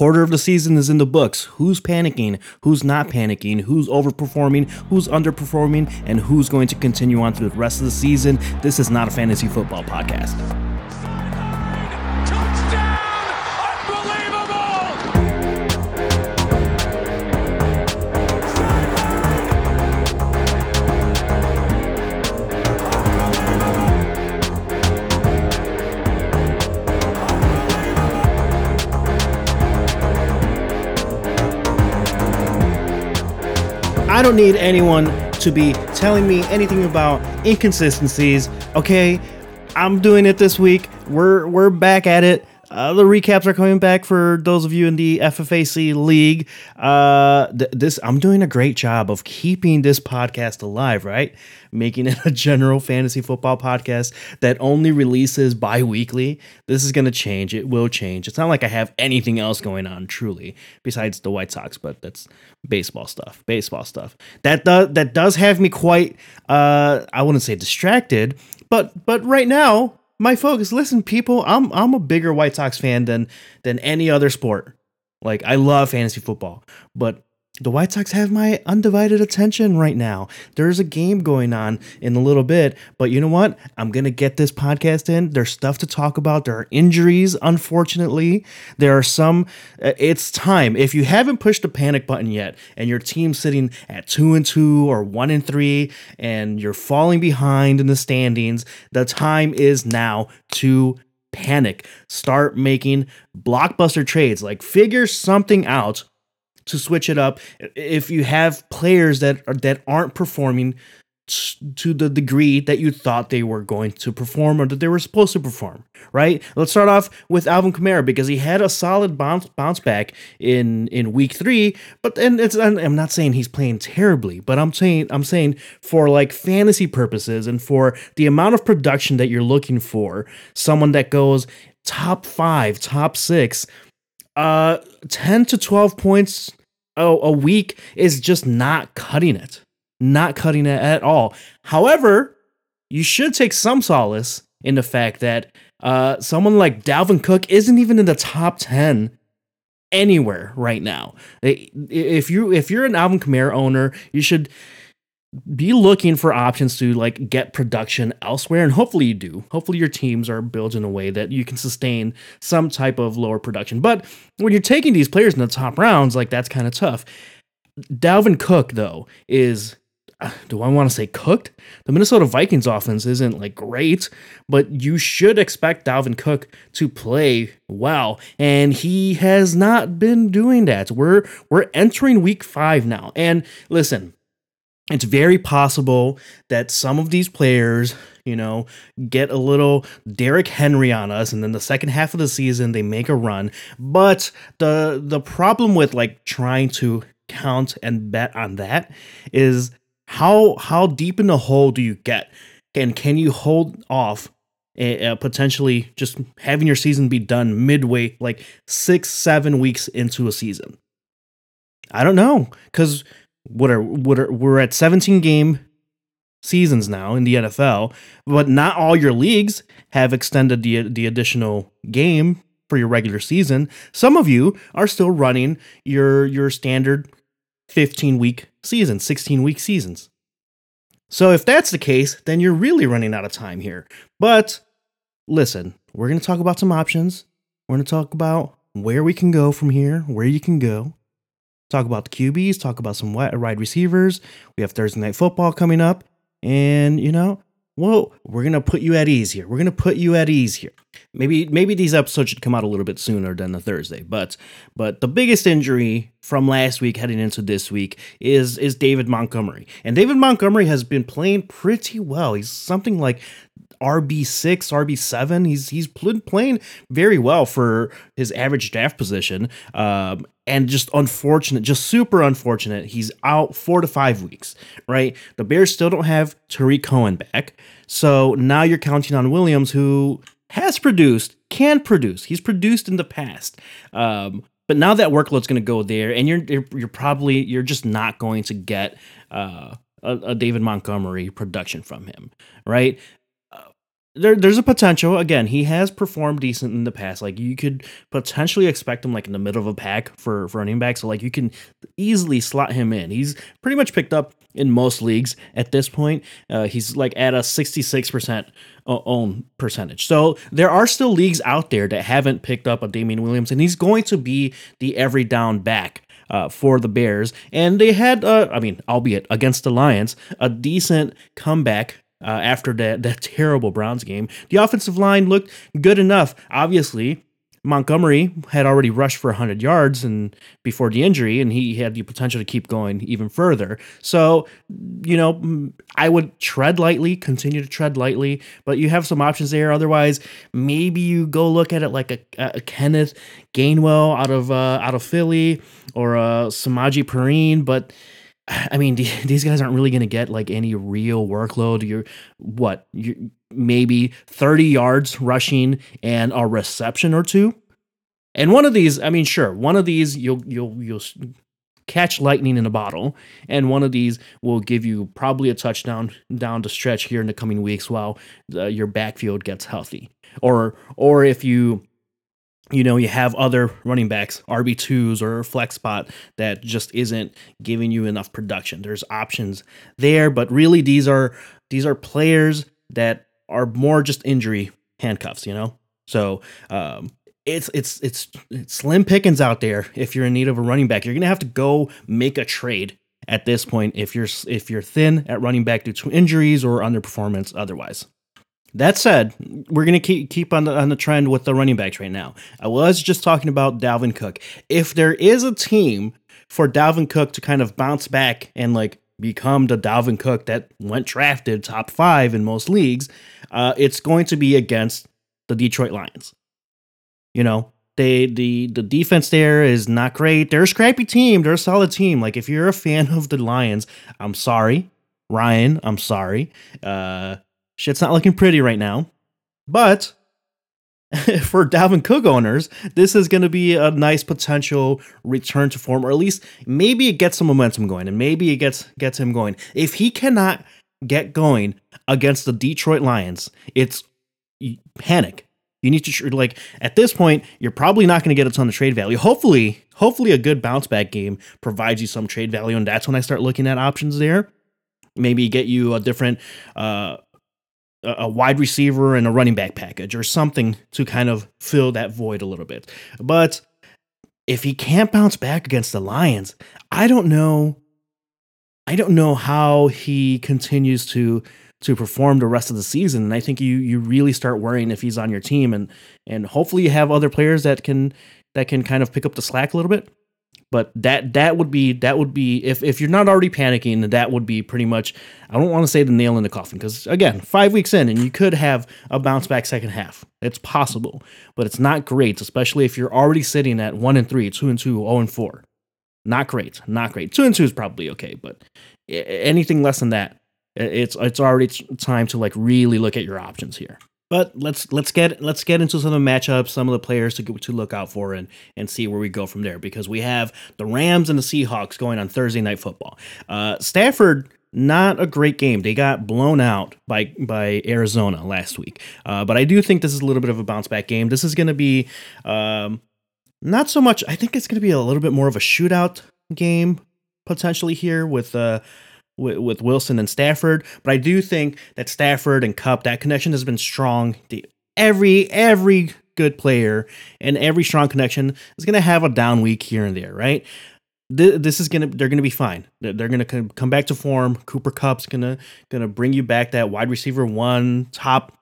quarter of the season is in the books. Who's panicking? Who's not panicking? Who's overperforming? Who's underperforming? And who's going to continue on through the rest of the season? This is not a fantasy football podcast. Need anyone to be telling me anything about inconsistencies. Okay, I'm doing it this week. We're we're back at it. Uh, the recaps are coming back for those of you in the FFAC league. Uh, th- this I'm doing a great job of keeping this podcast alive, right? Making it a general fantasy football podcast that only releases bi-weekly. This is going to change. It will change. It's not like I have anything else going on truly besides the White Sox, but that's baseball stuff. Baseball stuff. That does that does have me quite uh I wouldn't say distracted, but but right now my focus. Listen, people, I'm I'm a bigger White Sox fan than than any other sport. Like I love fantasy football, but the White Sox have my undivided attention right now. There's a game going on in a little bit, but you know what? I'm going to get this podcast in. There's stuff to talk about. There are injuries, unfortunately. There are some uh, it's time. If you haven't pushed the panic button yet and your team's sitting at 2 and 2 or 1 and 3 and you're falling behind in the standings, the time is now to panic. Start making blockbuster trades. Like figure something out to switch it up if you have players that are, that aren't performing to the degree that you thought they were going to perform or that they were supposed to perform, right? Let's start off with Alvin Kamara because he had a solid bounce bounce back in in week three, but and it's I'm not saying he's playing terribly, but I'm saying I'm saying for like fantasy purposes and for the amount of production that you're looking for, someone that goes top five, top six, uh, ten to twelve points a, a week is just not cutting it. Not cutting it at all. However, you should take some solace in the fact that uh, someone like Dalvin Cook isn't even in the top 10 anywhere right now. If you if you're an Alvin Kamara owner, you should be looking for options to like get production elsewhere and hopefully you do hopefully your teams are built in a way that you can sustain some type of lower production but when you're taking these players in the top rounds like that's kind of tough dalvin cook though is uh, do I want to say cooked? The Minnesota Vikings offense isn't like great, but you should expect Dalvin Cook to play well, and he has not been doing that. We're we're entering week 5 now. And listen, it's very possible that some of these players, you know, get a little Derrick Henry on us, and then the second half of the season they make a run. But the the problem with like trying to count and bet on that is how how deep in the hole do you get, and can you hold off uh, potentially just having your season be done midway, like six seven weeks into a season? I don't know because what are what are we're at 17 game seasons now in the NFL, but not all your leagues have extended the the additional game for your regular season. Some of you are still running your your standard 15 week season, 16 week seasons. So if that's the case, then you're really running out of time here. But listen, we're going to talk about some options. We're going to talk about where we can go from here, where you can go talk about the QBs, talk about some wide receivers. We have Thursday night football coming up, and you know, well, we're gonna put you at ease here. We're gonna put you at ease here. Maybe maybe these episodes should come out a little bit sooner than the Thursday, but but the biggest injury from last week heading into this week is is David Montgomery, and David Montgomery has been playing pretty well. He's something like RB six, RB seven. He's he's playing very well for his average draft position. Um, and just unfortunate, just super unfortunate. He's out four to five weeks, right? The Bears still don't have Tarik Cohen back. So now you're counting on Williams, who has produced, can produce. He's produced in the past. Um, but now that workload's going to go there, and you're, you're, you're probably you're just not going to get uh, a, a, David Montgomery production from him, right? There, there's a potential. Again, he has performed decent in the past. Like you could potentially expect him like in the middle of a pack for, for running back. So like you can easily slot him in. He's pretty much picked up in most leagues at this point. Uh, he's like at a 66% own percentage. So there are still leagues out there that haven't picked up a Damien Williams, and he's going to be the every down back. Uh, for the Bears, and they had, uh, I mean, albeit against the Lions, a decent comeback uh, after that that terrible Browns game. The offensive line looked good enough. Obviously, Montgomery had already rushed for 100 yards and before the injury, and he had the potential to keep going even further. So, you know, I would tread lightly, continue to tread lightly, but you have some options there. Otherwise, maybe you go look at it like a, a Kenneth Gainwell out of uh, out of Philly or a uh, Samaje Perine, but I mean, these guys aren't really going to get like any real workload. You're what? You maybe 30 yards rushing and a reception or two. And one of these, I mean, sure, one of these you'll you'll you'll catch lightning in a bottle, and one of these will give you probably a touchdown down the stretch here in the coming weeks while uh, your backfield gets healthy. Or or if you you know, you have other running backs, RB2s or flex spot that just isn't giving you enough production. There's options there, but really these are these are players that are more just injury handcuffs, you know? So, um, it's it's it's it's slim pickings out there if you're in need of a running back. You're going to have to go make a trade at this point if you're if you're thin at running back due to injuries or underperformance otherwise. That said, we're gonna keep keep on the on the trend with the running backs right now. I was just talking about Dalvin Cook. If there is a team for Dalvin Cook to kind of bounce back and like become the Dalvin Cook that went drafted top five in most leagues, uh, it's going to be against the Detroit Lions. You know, they the the defense there is not great. They're a scrappy team. They're a solid team. Like if you're a fan of the Lions, I'm sorry, Ryan. I'm sorry. Uh, Shit's not looking pretty right now. But for Dalvin Cook owners, this is going to be a nice potential return to form, or at least maybe it gets some momentum going, and maybe it gets gets him going. If he cannot get going against the Detroit Lions, it's panic. You need to like at this point, you're probably not going to get a ton of trade value. Hopefully, hopefully a good bounce back game provides you some trade value, and that's when I start looking at options there. Maybe get you a different uh, a wide receiver and a running back package or something to kind of fill that void a little bit. But if he can't bounce back against the Lions, I don't know I don't know how he continues to to perform the rest of the season. And I think you you really start worrying if he's on your team and and hopefully you have other players that can that can kind of pick up the slack a little bit but that that would be that would be if if you're not already panicking that would be pretty much i don't want to say the nail in the coffin because again five weeks in and you could have a bounce back second half. It's possible but it's not great especially if you're already sitting at one and three two and two oh and four. Not great not great. Two and two is probably okay but anything less than that it's it's already time to like really look at your options here but let's let's get let's get into some of the matchups, some of the players to to look out for, and and see where we go from there. Because we have the Rams and the Seahawks going on Thursday night football. Uh, Stafford not a great game. They got blown out by by Arizona last week. Uh, but I do think this is a little bit of a bounce back game. This is going to be um, not so much. I think it's going to be a little bit more of a shootout game potentially here with uh, with, with Wilson and Stafford. But I do think that Stafford and Kupp, that connection has been strong. The, every every good player and every strong connection is going to have a down week here and there, right? This is gonna, they're gonna be fine. They're gonna come back to form. Cooper Kupp's gonna gonna bring you back that wide receiver one top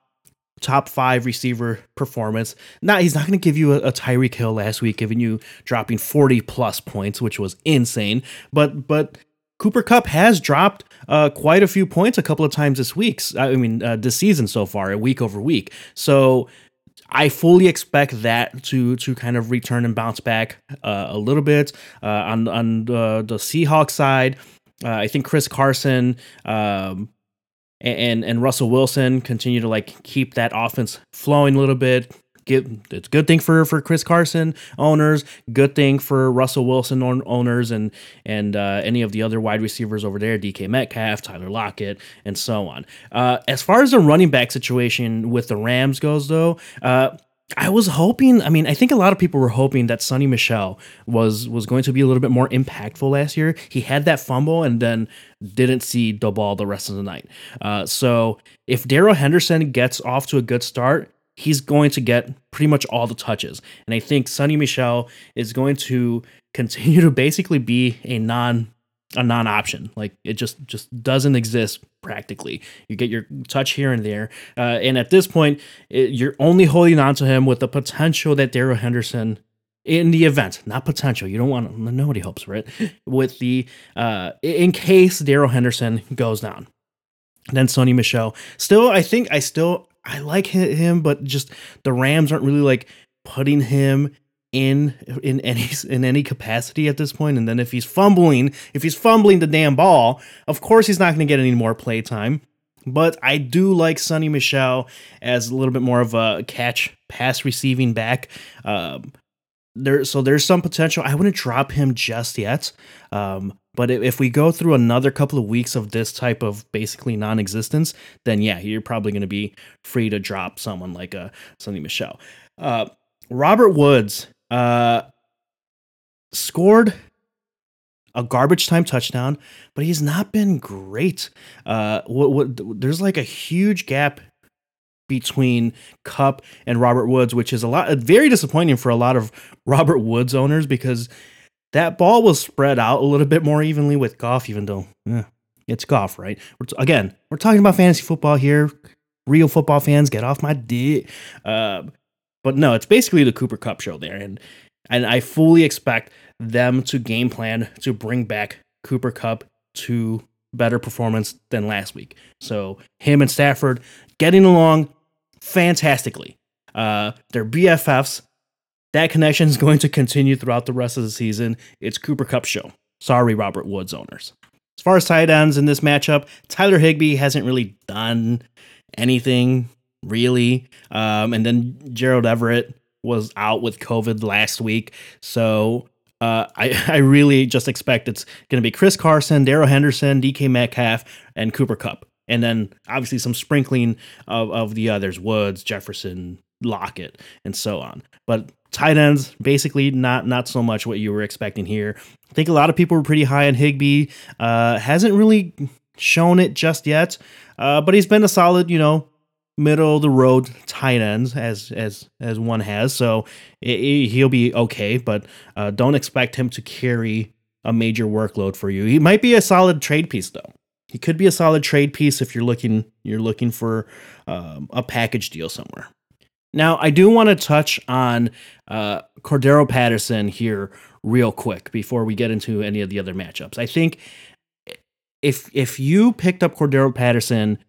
top five receiver performance. Not he's not going to give you a, a Tyreek Hill last week, giving you dropping forty plus points, which was insane. But but Cooper Kupp has dropped uh, quite a few points a couple of times this week. I mean, uh, this season so far, week over week. So I fully expect that to to kind of return and bounce back uh, a little bit uh, on on the, the Seahawks side. Uh, I think Chris Carson um, and and Russell Wilson continue to like keep that offense flowing a little bit, Get, it's a good thing for for Chris Carson owners, good thing for Russell Wilson owners, and and uh, any of the other wide receivers over there, DK Metcalf, Tyler Lockett, and so on. Uh, as far as the running back situation with the Rams goes, though. Uh, I was hoping. I mean, I think a lot of people were hoping that Sony Michel was was going to be a little bit more impactful last year. He had that fumble and then didn't see the ball the rest of the night. Uh, so if Darrell Henderson gets off to a good start, he's going to get pretty much all the touches. And I think Sony Michel is going to continue to basically be a non a non-option. Like it just just doesn't exist practically. You get your touch here and there, uh, and at this point, it, you're only holding on to him with the potential that darrell Henderson. In the event, not potential, you don't want nobody hopes for it. With the uh, in case Darrell Henderson goes down, then Sony Michel. Still, I think I still I like him, but just the Rams aren't really like putting him in in any in any capacity at this point. And then if he's fumbling, if he's fumbling the damn ball, of course he's not going to get any more play time. But I do like Sony Michel as a little bit more of a catch pass receiving back. Um, there, so there's some potential. I wouldn't drop him just yet. Um, but if we go through another couple of weeks of this type of basically non-existence, then yeah, you're probably going to be free to drop someone like a uh, Sony Michel. Uh, Robert Woods uh, scored a garbage time touchdown, but he's not been great. Uh, what, what, there's like a huge gap between Kupp and Robert Woods, which is a lot very disappointing for a lot of Robert Woods owners because that ball was spread out a little bit more evenly with Goff, even though eh, it's Goff, right? We're t- again, we're talking about fantasy football here. Real football fans, get off my dick. Uh, but no, it's basically the Cooper Kupp show there, and and I fully expect them to game plan to bring back Cooper Kupp to better performance than last week. So him and Stafford getting along fantastically. Uh, they're BFFs. That connection is going to continue throughout the rest of the season. It's Cooper Kupp show. Sorry, Robert Woods owners. As far as tight ends in this matchup, Tyler Higbee hasn't really done anything really. Um, and then Gerald Everett was out with COVID last week. So uh, I, I really just expect it's going to be Chris Carson, Darrell Henderson, DK Metcalf, and Cooper Kupp. And then obviously some sprinkling of, of the others Woods, Jefferson, Lockett, and so on. But tight ends, basically not not so much what you were expecting here. I think a lot of people were pretty high on Higbee. Uh, hasn't really shown it just yet, uh, but he's been a solid, you know, middle of the road tight ends as as as one has. So it, it, he'll be okay, but uh, don't expect him to carry a major workload for you. He might be a solid trade piece though. He could be a solid trade piece if you're looking you're looking for um, a package deal somewhere. Now I do want to touch on uh, Cordarrelle Patterson here real quick before we get into any of the other matchups. I think if if you picked up Cordarrelle Patterson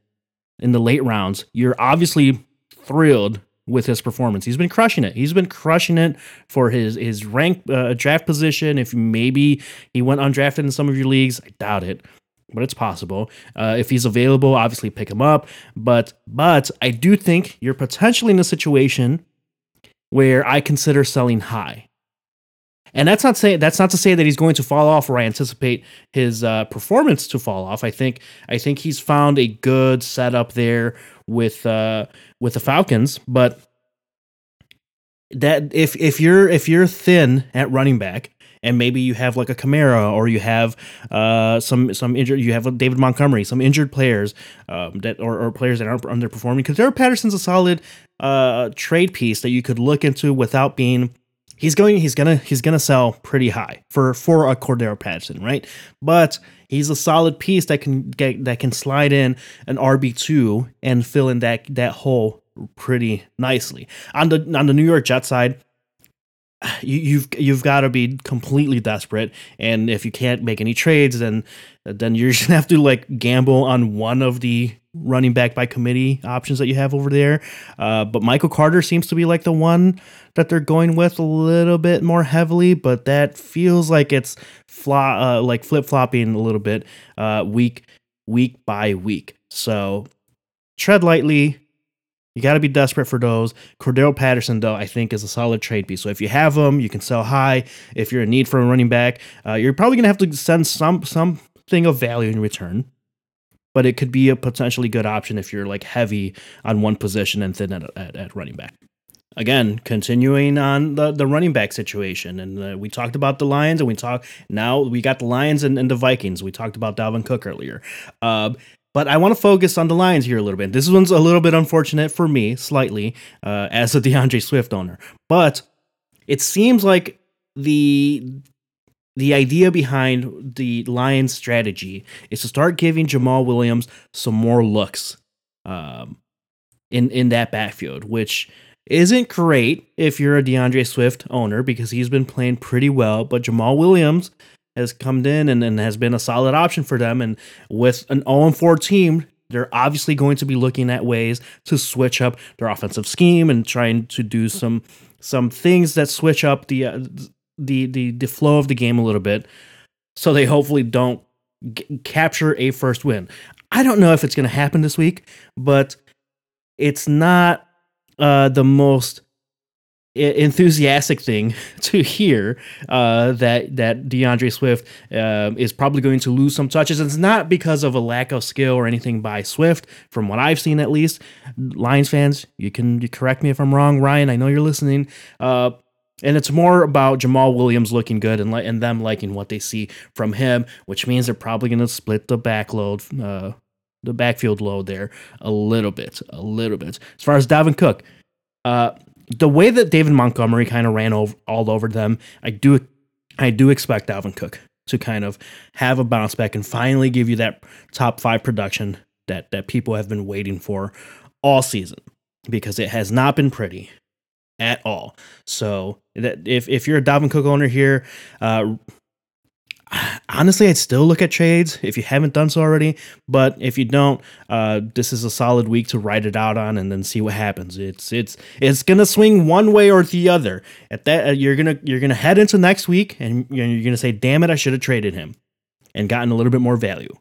in the late rounds, you're obviously thrilled with his performance. He's been crushing it. He's been crushing it for his his rank uh, draft position. If maybe he went undrafted in some of your leagues, I doubt it, but it's possible. Uh, if he's available, obviously pick him up. But but I do think you're potentially in a situation where I consider selling high. And that's not say that's not to say that he's going to fall off, or I anticipate his uh, performance to fall off. I think I think he's found a good setup there with uh, with the Falcons, but that if if you're if you're thin at running back and maybe you have like a Kamara or you have uh, some some injured you have a David Montgomery some injured players um, that or, or, players that aren't underperforming because Derek Patterson's a solid uh, trade piece that you could look into without being he's going he's gonna he's gonna sell pretty high for for a Cordarrelle Patterson, right? But he's a solid piece that can get that can slide in an RB two and fill in that that hole pretty nicely. On the on the New York Jet side, you, you've you've got to be completely desperate, and if you can't make any trades, then then you're just gonna have to like gamble on one of the running back by committee options that you have over there. Uh, but Michael Carter seems to be like the one that they're going with a little bit more heavily, but that feels like it's fly, uh, like flip flopping a little bit uh, week week by week. So tread lightly. You got to be desperate for those. Cordarrelle Patterson, though, I think is a solid trade piece. So if you have them, you can sell high. If you're in need for a running back, uh, you're probably going to have to send some something of value in return. But it could be a potentially good option if you're like heavy on one position and thin at, at, at running back. Again, continuing on the, the running back situation, and uh, we talked about the Lions, and we talk now we got the Lions and, and the Vikings. We talked about Dalvin Cook earlier. Uh, but I want to focus on the Lions here a little bit. This one's a little bit unfortunate for me, slightly, uh, as a DeAndre Swift owner. But it seems like the the idea behind the Lions strategy is to start giving Jamaal Williams some more looks um, in in that backfield, which isn't great if you're a DeAndre Swift owner because he's been playing pretty well. But Jamaal Williams has come in and, and has been a solid option for them. And with an 0 4 team, they're obviously going to be looking at ways to switch up their offensive scheme and trying to do some some things that switch up the uh, the the the flow of the game a little bit, so they hopefully don't g- capture a first win. I don't know if it's going to happen this week, but it's not uh, the most enthusiastic thing to hear uh, that that DeAndre Swift uh, is probably going to lose some touches. It's not because of a lack of skill or anything by Swift, from what I've seen at least. Lions fans, you can correct me if I'm wrong, Ryan. I know you're listening. Uh, and it's more about Jamaal Williams looking good and, li- and them liking what they see from him, which means they're probably going to split the backload, uh, the backfield load there a little bit, a little bit. As far as Dalvin Cook, uh, the way that David Montgomery kind of ran over, all over them, I do I do expect Dalvin Cook to kind of have a bounce back and finally give you that top five production that that people have been waiting for all season because it has not been pretty at all. So that if if you're a Dalvin Cook owner here, uh, honestly, I'd still look at trades if you haven't done so already. But if you don't, uh, this is a solid week to write it out on and then see what happens. It's it's it's gonna swing one way or the other. At that, uh, you're gonna you're gonna head into next week and you're gonna say, "Damn it, I should have traded him and gotten a little bit more value,"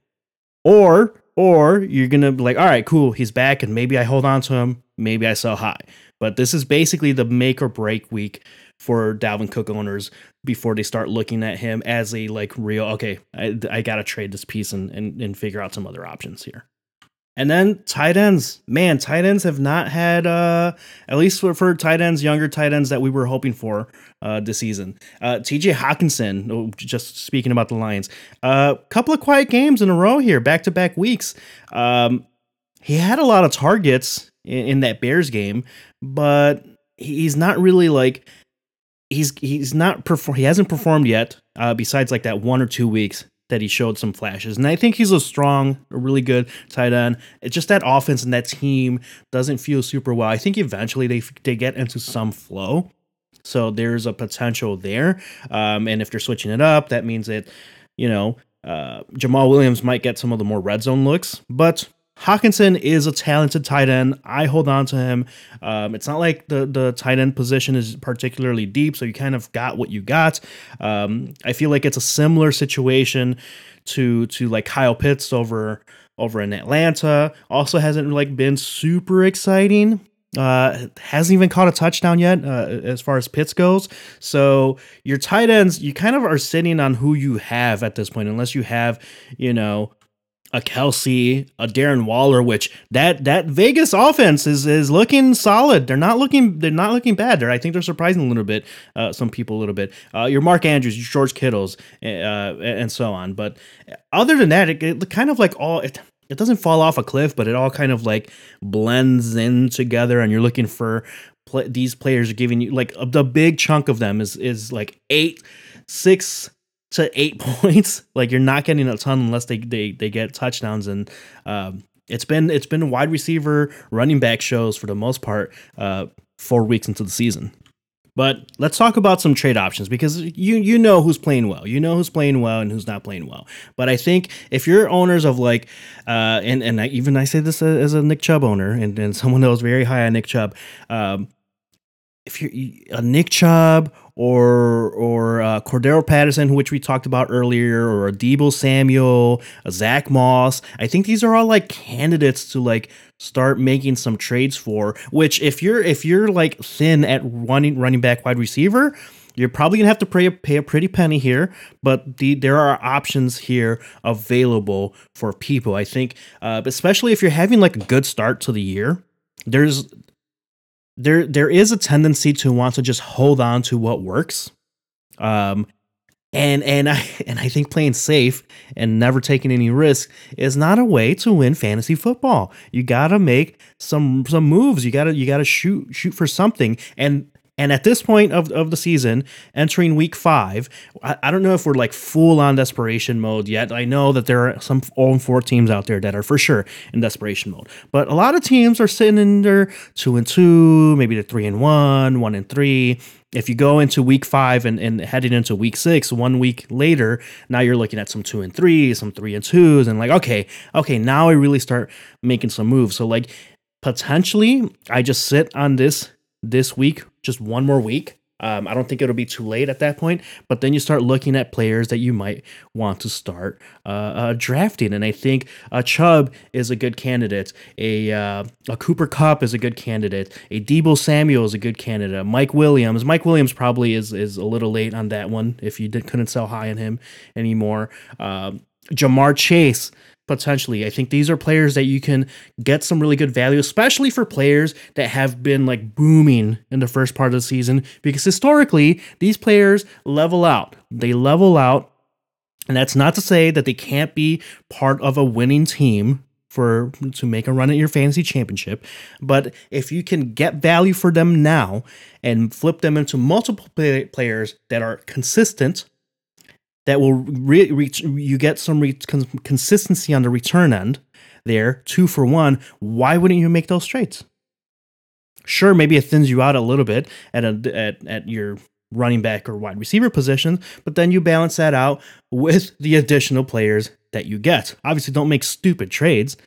or or you're gonna be like, "All right, cool, he's back, and maybe I hold on to him, maybe I sell high." But this is basically the make or break week for Dalvin Cook owners before they start looking at him as a like real okay I, I gotta trade this piece and, and and figure out some other options here. And then tight ends. Man tight ends have not had uh at least for, for tight ends younger tight ends that we were hoping for uh this season. Uh tj hockenson oh, just speaking about the lions. A uh, couple of quiet games in a row here back to back weeks. Um he had a lot of targets in, in that bears game but he's not really like he's he's not perform he hasn't performed yet uh, besides like that one or two weeks that he showed some flashes. And i think he's a strong a really good tight end. It's just that offense and that team doesn't feel super well. I think eventually they they get into some flow. So there's a potential there. Um, and if they're switching it up that means that you know uh, jamaal williams might get some of the more red zone looks. But Hockenson is a talented tight end. I hold on to him. Um, it's not like the the tight end position is particularly deep, so you kind of got what you got. Um, I feel like it's a similar situation to to like Kyle Pitts over over in Atlanta. Also hasn't like been super exciting. Uh, hasn't even caught a touchdown yet uh, as far as Pitts goes. So your tight ends, you kind of are sitting on who you have at this point, unless you have, you know, a Kelce, a Darren Waller, which that that Vegas offense is is looking solid. They're not looking they're not looking bad. They're, I think they're surprising a little bit. Uh, some people a little bit. Uh, your Mark Andrews, your George Kittles, uh, and so on. But other than that, it, it kind of like all it. It doesn't fall off a cliff, but it all kind of like blends in together, and you're looking for these players are giving you like the big chunk of them is is like eight, six, to eight points. Like you're not getting a ton unless they they, they get touchdowns and um, it's been it's been wide receiver running back shows for the most part uh, four weeks into the season. But let's talk about some trade options because you you know who's playing well, you know who's playing well and who's not playing well. But I think if you're owners of like, uh, and and I, even I say this as a Nick Chubb owner and, and someone that was very high on Nick Chubb, um, if you're a Nick Chubb or or uh, Cordarrelle Patterson, which we talked about earlier, or a Deebo Samuel, a Zack Moss. I think these are all like candidates to like start making some trades for. Which if you're if you're like thin at running running back wide receiver, you're probably gonna have to pay, pay a pretty penny here, but the there are options here available for people. I think, uh, especially if you're having like a good start to the year, there's there there is a tendency to want to just hold on to what works. Um, and and I and I think playing safe and never taking any risk is not a way to win fantasy football. You gotta make some some moves. You gotta you gotta shoot shoot for something. And and at this point of, of the season, entering week five, I, I don't know if we're like full on desperation mode yet. I know that there are some 0 4 teams out there that are for sure in desperation mode. But a lot of teams are sitting in their two and two, maybe they're three and one, one and three. If you go into week five and, and heading into week six, one week later, now you're looking at some two and threes, some three and twos, and like, okay, okay, now I really start making some moves. So like potentially I just sit on this this week, just one more week. Um, I don't think it'll be too late at that point, but then you start looking at players that you might want to start uh, uh, drafting, and I think a Chubb is a good candidate. A uh, a Cooper Kupp is a good candidate. A Deebo Samuel is a good candidate. Mike Williams, Mike Williams probably is is a little late on that one if you did, couldn't sell high on him anymore. Um, Ja'Marr Chase potentially. I think these are players that you can get some really good value, especially for players that have been like booming in the first part of the season, because historically, these players level out. They level out. And that's not to say that they can't be part of a winning team for to make a run at your fantasy championship. But if you can get value for them now and flip them into multiple play- players that are consistent that will re- reach you get some re- con- consistency on the return end there two for one. Why wouldn't you make those trades? Sure maybe it thins you out a little bit at a, at, at your running back or wide receiver positions but then you balance that out with the additional players that you get. Obviously don't make stupid trades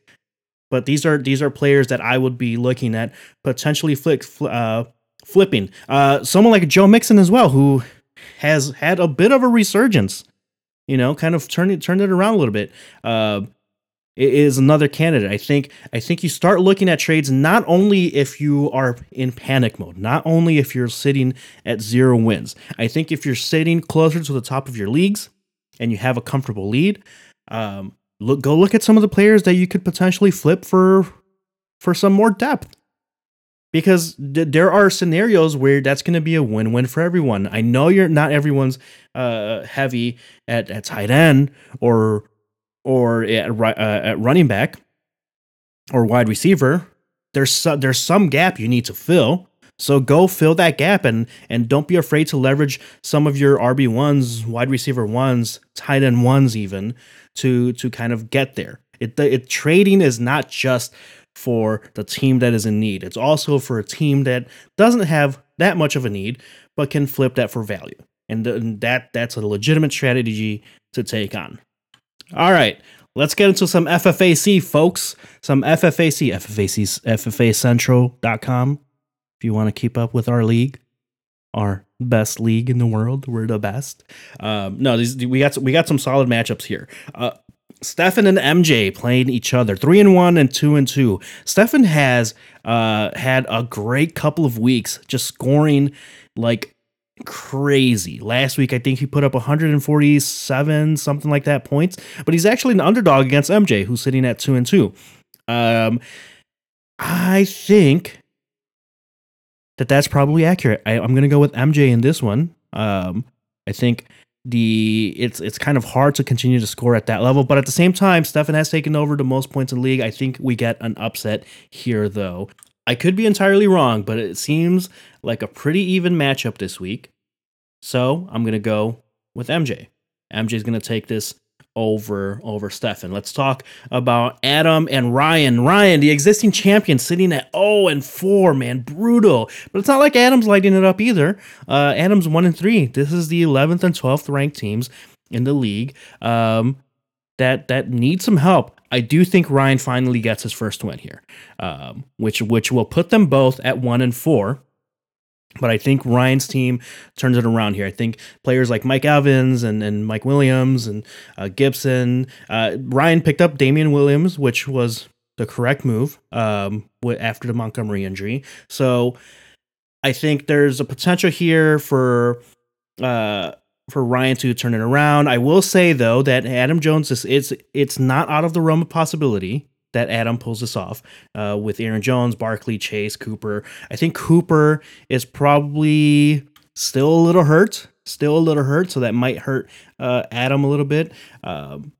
but these are these are players that I would be looking at potentially flick, uh, flipping. Uh, someone like Joe Mixon as well, who has had a bit of a resurgence you know, kind of turn it turn it around a little bit. Uh, is another candidate. I think I think you start looking at trades not only if you are in panic mode, not only if you're sitting at zero wins. I think if you're sitting closer to the top of your leagues and you have a comfortable lead, um, look go look at some of the players that you could potentially flip for for some more depth because th- there are scenarios where that's going to be a win-win for everyone. I know you're not everyone's uh, heavy at, at tight end or or at, uh, at running back or wide receiver. There's there's some gap you need to fill. So go fill that gap and and don't be afraid to leverage some of your RB ones, wide receiver ones, tight end ones, even to to kind of get there. It, it trading is not just for the team that is in need. It's also for a team that doesn't have that much of a need, but can flip that for value. And, th- that's that that's a legitimate strategy to take on. All right, let's get into some FFAC, folks. Some FFAC, FFAC, FFAcentral.com. If you want to keep up with our league, our best league in the world, we're the best. Um, no, these, we got we got some solid matchups here. Uh, Stefan and MJ playing each other, three and one and two and two. Stefan has uh, had a great couple of weeks, just scoring like crazy. Last week, I think he put up 147, something like that points. But he's actually an underdog against MJ, who's sitting at two and two. Um, I think that that's probably accurate. I, am going to go with MJ in this one. Um, I think the it's it's kind of hard to continue to score at that level. But at the same time, Stefan has taken over the most points in the league. I think we get an upset here, though. I could be entirely wrong, but it seems like a pretty even matchup this week. So I'm gonna go with MJ. MJ's gonna take this over over Stefan. Let's talk about Adam and Ryan. Ryan, the existing champion, sitting at 0 and 4, man, brutal. But it's not like Adam's lighting it up either. Uh, Adam's 1 and 3. This is the 11th and 12th ranked teams in the league um, that that need some help. I do think Ryan finally gets his first win here, um, which which will put them both at 1 and 4 But I think Ryan's team turns it around here. I think players like Mike Evans and, and Mike Williams and uh, Gibson. Uh, Ryan picked up Damien Williams, which was the correct move um, after the Montgomery injury. So I think there's a potential here for uh, for Ryan to turn it around. I will say though that Adam Jones is it's it's not out of the realm of possibility that Adam pulls this off uh, with Aaron Jones, Barkley, Chase, Cooper. I think Cooper is probably still a little hurt, still a little hurt, so that might hurt uh, Adam a little bit. Um,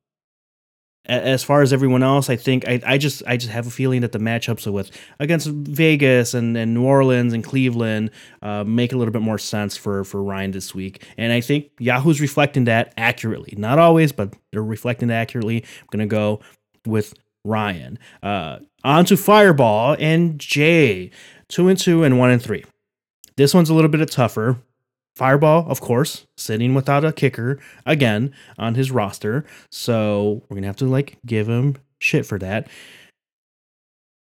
as far as everyone else, I think I, I just I just have a feeling that the matchups with against Vegas and, and New Orleans and Cleveland uh, make a little bit more sense for for Ryan this week, and I think Yahoo's reflecting that accurately. Not always, but they're reflecting that accurately. I'm gonna go with Ryan. Uh, on to Fireball and Jay. Two and two and one and three. This one's a little bit tougher. Fireball, of course, sitting without a kicker again on his roster. So we're gonna have to like give him shit for that.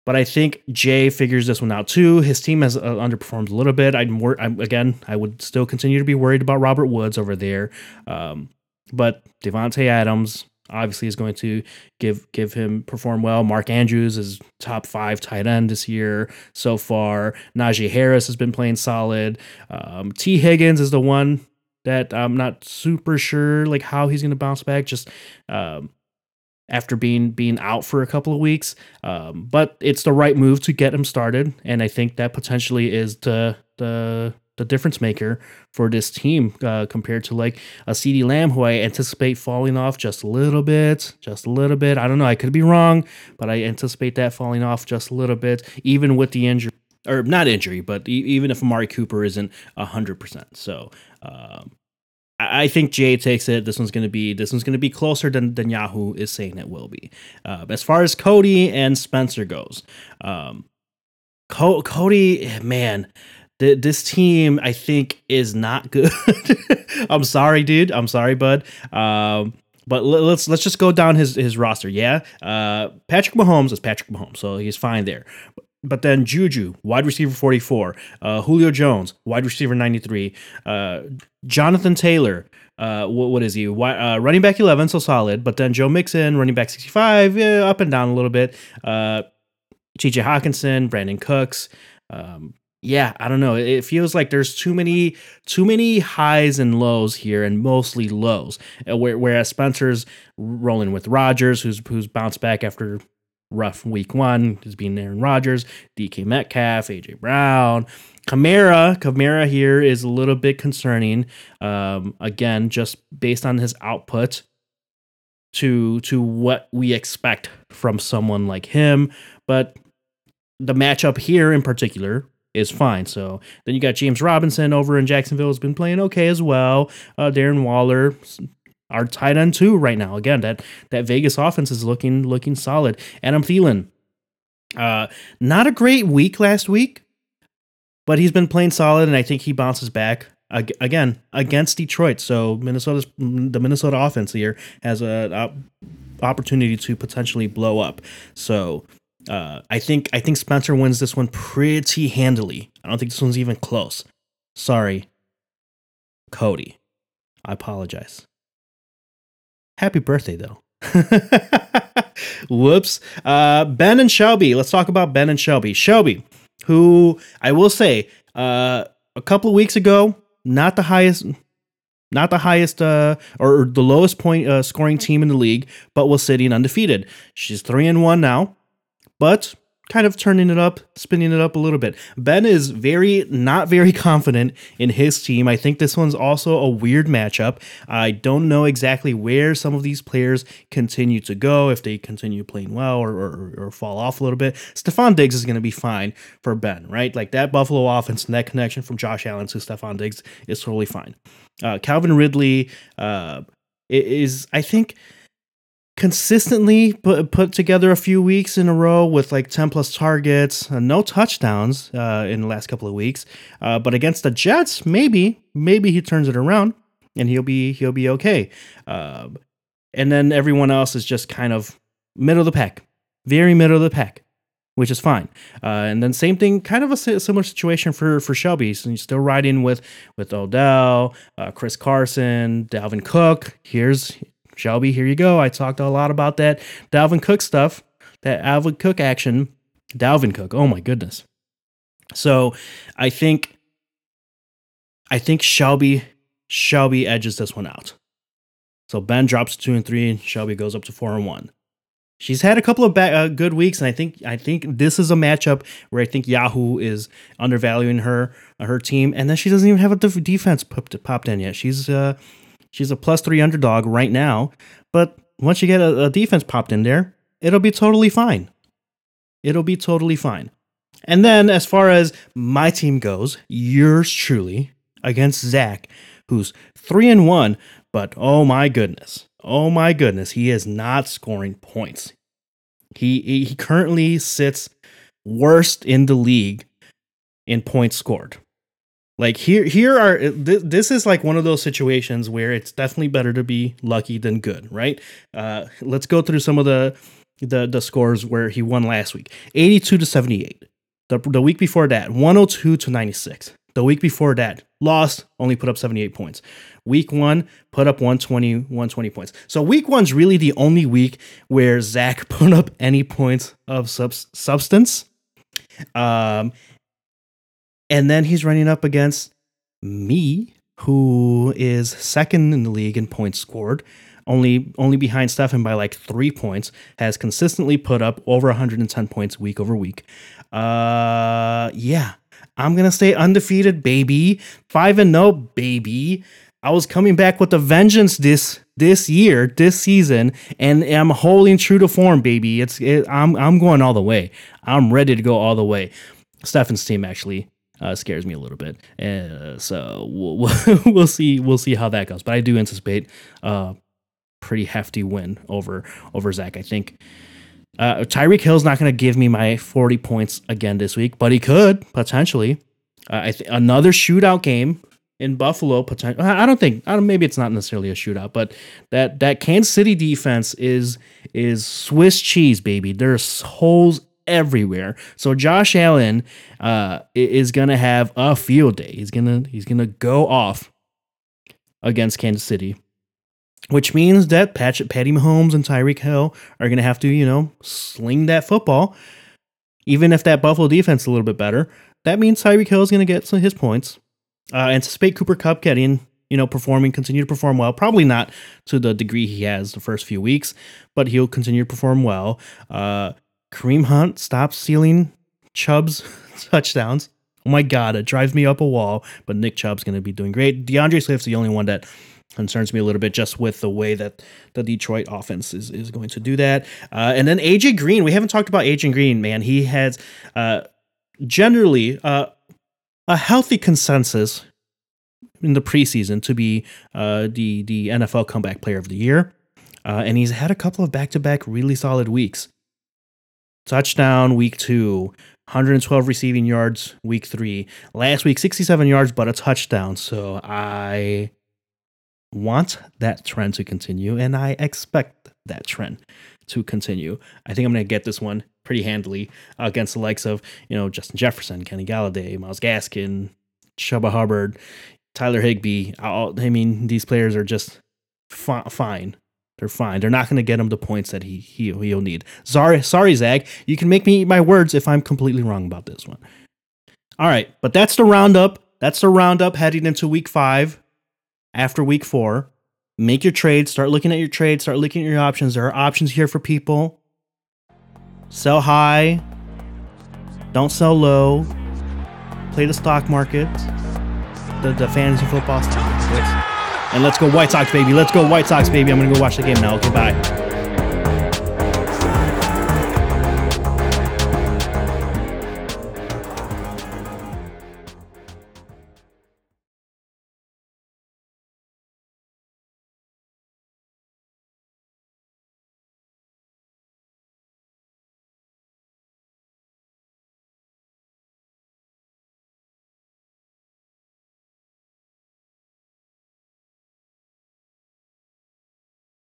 But I think Jay figures this one out too. His team has uh, underperformed a little bit. I'm, wor- I'm, again, I would still continue to be worried about Robert Woods over there. Um, but Davante Adams, obviously is going to give give him perform well. Mark Andrews is top five tight end this year so far. Najee Harris has been playing solid. Um, Tee Higgins is the one that I'm not super sure like how he's going to bounce back. Just um, after being being out for a couple of weeks. Um, but it's the right move to get him started, and I think that potentially is the the the difference maker for this team uh, compared to like a CeeDee Lamb, who I anticipate falling off just a little bit, just a little bit. I don't know, I could be wrong, but I anticipate that falling off just a little bit, even with the injury or not injury, but e- even if Amari Cooper isn't hundred percent. So. Um, I think Jay takes it. This one's going to be this one's going to be closer than, than Yahoo is saying it will be. Uh, as far as Cody and Spencer goes, um, Co- Cody, man, this team I think is not good. I'm sorry, dude. I'm sorry, bud. Um, but let's let's just go down his his roster. Yeah, uh, Patrick Mahomes is Patrick Mahomes, so he's fine there. But then Juju, wide receiver 44. Uh, Julio Jones, wide receiver 93. Uh, Jonathan Taylor, uh, what, what is he? uh, running back 11, so solid. But then Joe Mixon, running back 65, yeah, up and down a little bit. Uh, TJ Hockenson, Brandin Cooks. Um, yeah, I don't know. It feels like there's too many too many highs and lows here, and mostly lows. Uh, whereas Spencer's rolling with Rodgers, who's who's bounced back after rough week one, has been Aaron Rodgers, DK Metcalf, AJ Brown, Kamara. Kamara here is a little bit concerning. Um, again, just based on his output to to what we expect from someone like him, but the matchup here in particular is fine. So then you got James Robinson over in Jacksonville has been playing okay as well. Uh, Darren Waller, our tight end too right now. Again, that that Vegas offense is looking looking solid. Adam Thielen, uh, not a great week last week, but he's been playing solid, and I think he bounces back again against Detroit. So Minnesota's the Minnesota offense here has a, a opportunity to potentially blow up. So uh, I think I think Spencer wins this one pretty handily. I don't think this one's even close. Sorry, Cody. I apologize. Happy birthday, though. Whoops. Uh, ben and Shelby. Let's talk about Ben and Shelby. Shelby, who I will say, uh, a couple of weeks ago, not the highest, not the highest uh, or the lowest point uh, scoring team in the league, but was sitting undefeated. She's three and one now but kind of turning it up, spinning it up a little bit. Ben is very not very confident in his team. I think this one's also a weird matchup. I don't know exactly where some of these players continue to go, if they continue playing well or, or, or fall off a little bit. Stefon Diggs is going to be fine for Ben, right? Like that Buffalo offense and that connection from Josh Allen to Stefon Diggs is totally fine. Uh, Calvin Ridley uh, is, I think consistently put, put together a few weeks in a row with like 10 plus targets, uh, no touchdowns uh, in the last couple of weeks. Uh, but against the Jets, maybe, maybe he turns it around and he'll be he'll be okay. Um, and then everyone else is just kind of middle of the pack, very middle of the pack which is fine. Uh, and then same thing, kind of a similar situation for for Shelby. So he's still riding with with Odell, uh, Chris Carson, Dalvin Cook. Here's Shelby. Here you go. I talked a lot about that Dalvin Cook stuff, that Alvin Cook action. Dalvin Cook. Oh my goodness. So I think I think Shelby Shelby edges this one out. So Ben drops two and three, and Shelby goes up to four and one. She's had a couple of uh, good weeks, and I think I think this is a matchup where I think Yahoo is undervaluing her uh, her team, and then she doesn't even have a def- defense popped, popped in yet. She's uh she's a plus three underdog right now, but once you get a, a defense popped in there, it'll be totally fine. It'll be totally fine. And then as far as my team goes, yours truly against Zach, who's three and one, but oh my goodness, oh my goodness, he is not scoring points. He he currently sits worst in the league in points scored. Like here here are th- this is like one of those situations where it's definitely better to be lucky than good, right? Uh, let's go through some of the the the scores where he won last week. 82 to 78. The, the week before that, 102 to 96. The week before that, lost, only put up 78 points. Week one, put up 120, 120 points. So week one's really the only week where Zach put up any points of sub- substance. Um, and then he's running up against me, who is second in the league in points scored, only only behind Stefan by like three points, has consistently put up over 110 points week over week. Uh, yeah, I'm gonna stay undefeated, baby. Five and no, baby. I was coming back with a vengeance this this year, this season, and I'm holding true to form, baby. It's it, I'm I'm going all the way. I'm ready to go all the way. Stefan's team actually uh, scares me a little bit, uh, so we'll, we'll see we'll see how that goes. But I do anticipate a pretty hefty win over over Zach. I think uh, Tyreek Hill's not going to give me my 40 points again this week, but he could potentially. Uh, I th- another shootout game in Buffalo. Potential. I don't think. I don't, maybe it's not necessarily a shootout, but that that Kansas City defense is is Swiss cheese, baby. There's holes everywhere. So Josh Allen uh, is gonna have a field day. He's gonna he's gonna go off against Kansas City which means that Pat, Patty Mahomes and Tyreek Hill are going to have to, you know, sling that football. Even if that Buffalo defense is a little bit better, that means Tyreek Hill is going to get some of his points. Uh, anticipate Cooper Kupp getting, you know, performing, continue to perform well. Probably not to the degree he has the first few weeks, but he'll continue to perform well. Uh, Kareem Hunt stops stealing Chubb's touchdowns. Oh my God, it drives me up a wall. But Nick Chubb's going to be doing great. D'Andre Swift's the only one that concerns me a little bit just with the way that the Detroit offense is, is going to do that. Uh, and then AJ Green, we haven't talked about AJ Green, man. He has uh, generally uh, a healthy consensus in the preseason to be uh, the the NFL comeback player of the year. Uh, and he's had a couple of back to back really solid weeks. Touchdown week two, 112 receiving yards week three. Last week, 67 yards, but a touchdown. So I want that trend to continue, and I expect that trend to continue. I think I'm going to get this one pretty handily against the likes of, you know, Justin Jefferson, Kenny Golladay, Myles Gaskin, Chuba Hubbard, Tyler Higbee. I mean, these players are just fi- fine. They're fine. They're not going to get him the points that he, he he'll need. Sorry, sorry, Zach. You can make me eat my words if I'm completely wrong about this one. All right, but that's the roundup. That's the roundup heading into week five after week four. Make your trades, start looking at your trades, start looking at your options. There are options here for people. Sell high, don't sell low. Play the stock market, the, the fantasy football stock. And let's go White Sox, baby. Let's go White Sox, baby. I'm going to go watch the game now. Okay, bye.